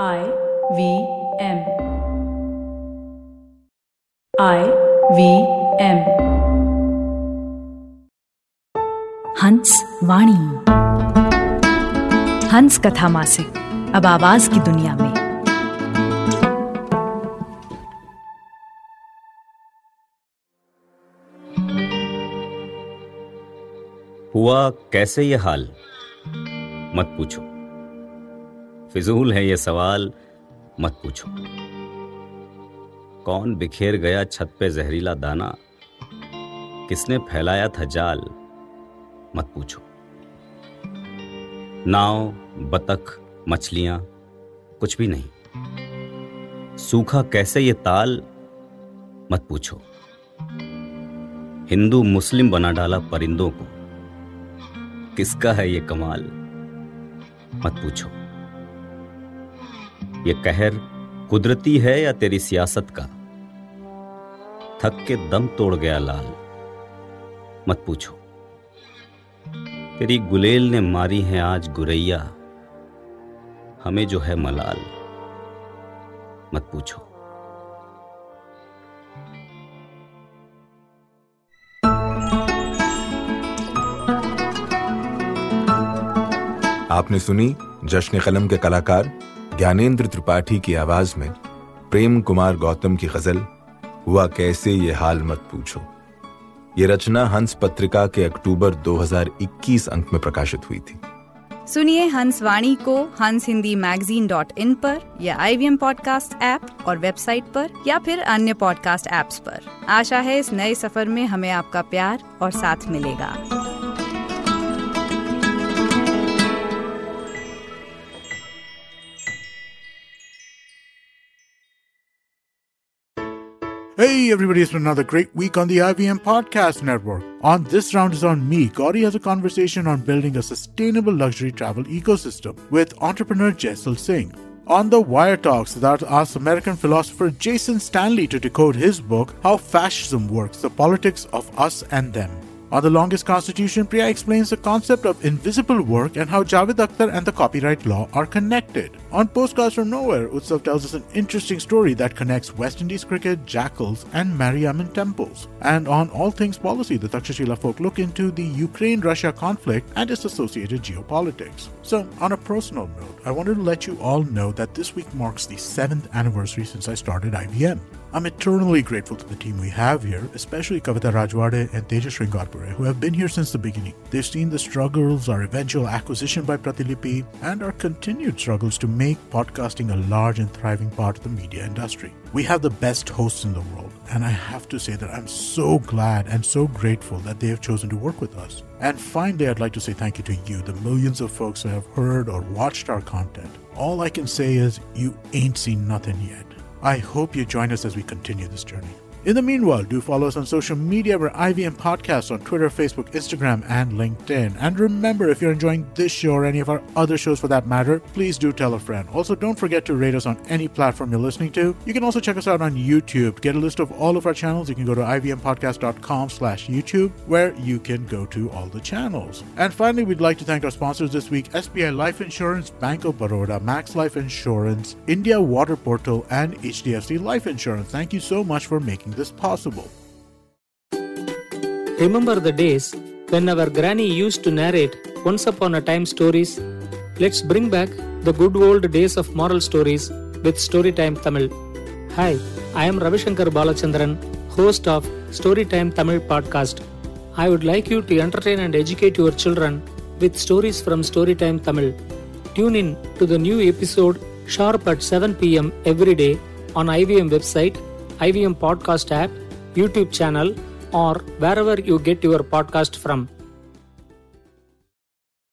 I V M I V M Hans Vani. Hans कथा मासिक अब आवाज़ की दुनिया में। हुआ कैसे ये हाल? मत पूछो। फिजूल है ये सवाल मत पूछो। कौन बिखेर गया छत पे जहरीला दाना? किसने फैलाया था जाल? मत पूछो। नाव, बतख, मछलियाँ, कुछ भी नहीं। सूखा कैसे ये ताल? मत पूछो। हिंदू मुस्लिम बना डाला परिंदों को। किसका है ये कमाल? मत पूछो। ये कहर कुदरती है या तेरी सियासत का? थक के दम तोड़ गया लाल। मत पूछो। तेरी गुलेल ने मारी है आज गुरैया। हमें जो है मलाल। मत पूछो। आपने सुनी जश्न कलम के कलाकार ज्ञानेंद्र त्रिपाठी की आवाज़ में प्रेम कुमार गौतम की गज़ल, हुआ कैसे ये हाल मत पूछो। ये रचना हंस पत्रिका के अक्टूबर 2021 अंक में प्रकाशित हुई थी। सुनिए हंस वाणी को हंस हिंदी मैगजीन डॉट इन पर या आई वी पॉडकास्ट ऐप और वेबसाइट पर या फिर अन्य पॉडकास्ट ऐप्स पर। आशा है इस नए सफ़र में हमें आपका प्यार और साथ मिलेगा। Hey everybody, it's been another great week on the IVM Podcast Network. On this round is on me. Gauri has a conversation on building a sustainable luxury travel ecosystem with entrepreneur Jaisal Singh. On the Wire Talks, that asks American philosopher Jason Stanley to decode his book, How Fascism Works The Politics of Us and Them. On The Longest Constitution, Priya explains the concept of invisible work and how Javed Akhtar and the copyright law are connected. On Postcards from Nowhere, Utsav tells us an interesting story that connects West Indies cricket, jackals, and Mariamman temples. And on All Things Policy, the Takshashila folk look into the Ukraine Russia conflict and its associated geopolitics. So, on a personal note, I wanted to let you all know that this week marks the seventh anniversary since I started IVM. I'm eternally grateful to the team we have here, especially Kavita Rajwade and Tejas Who have been here since the beginning. They've seen the struggles, our eventual acquisition by Pratilipi, and our continued struggles to make podcasting a large and thriving part of the media industry. We have the best hosts in the world, and I have to say that I'm so glad and so grateful that they have chosen to work with us. And finally, I'd like to say thank you to you, the millions of folks who have heard or watched our content. All I can say is, you ain't seen nothing yet. I hope you join us as we continue this journey. In the meanwhile, do follow us on social media. We're IVM Podcasts on Twitter, Facebook, Instagram, and LinkedIn. And remember, if you're enjoying this show or any of our other shows for that matter, please do tell a friend. Also, don't forget to rate us on any platform you're listening to. You can also check us out on YouTube. To get a list of all of our channels, you can go to ivmpodcast.com slash YouTube, where you can go to all the channels. And finally, we'd like to thank our sponsors this week, SBI Life Insurance, Bank of Baroda, Max Life Insurance, India Water Portal, and HDFC Life Insurance. Thank you so much for making this possible. Remember the days when our granny used to narrate once upon a time stories? Let's bring back the good old days of moral stories with Storytime Tamil. Hi, I am Ravishankar Balachandran, host of Storytime Tamil podcast. I would like you to entertain and educate your children with stories from Storytime Tamil. Tune in to the new episode sharp at 7 pm every day on IVM website, IVM podcast app, YouTube channel, or wherever you get your podcast from.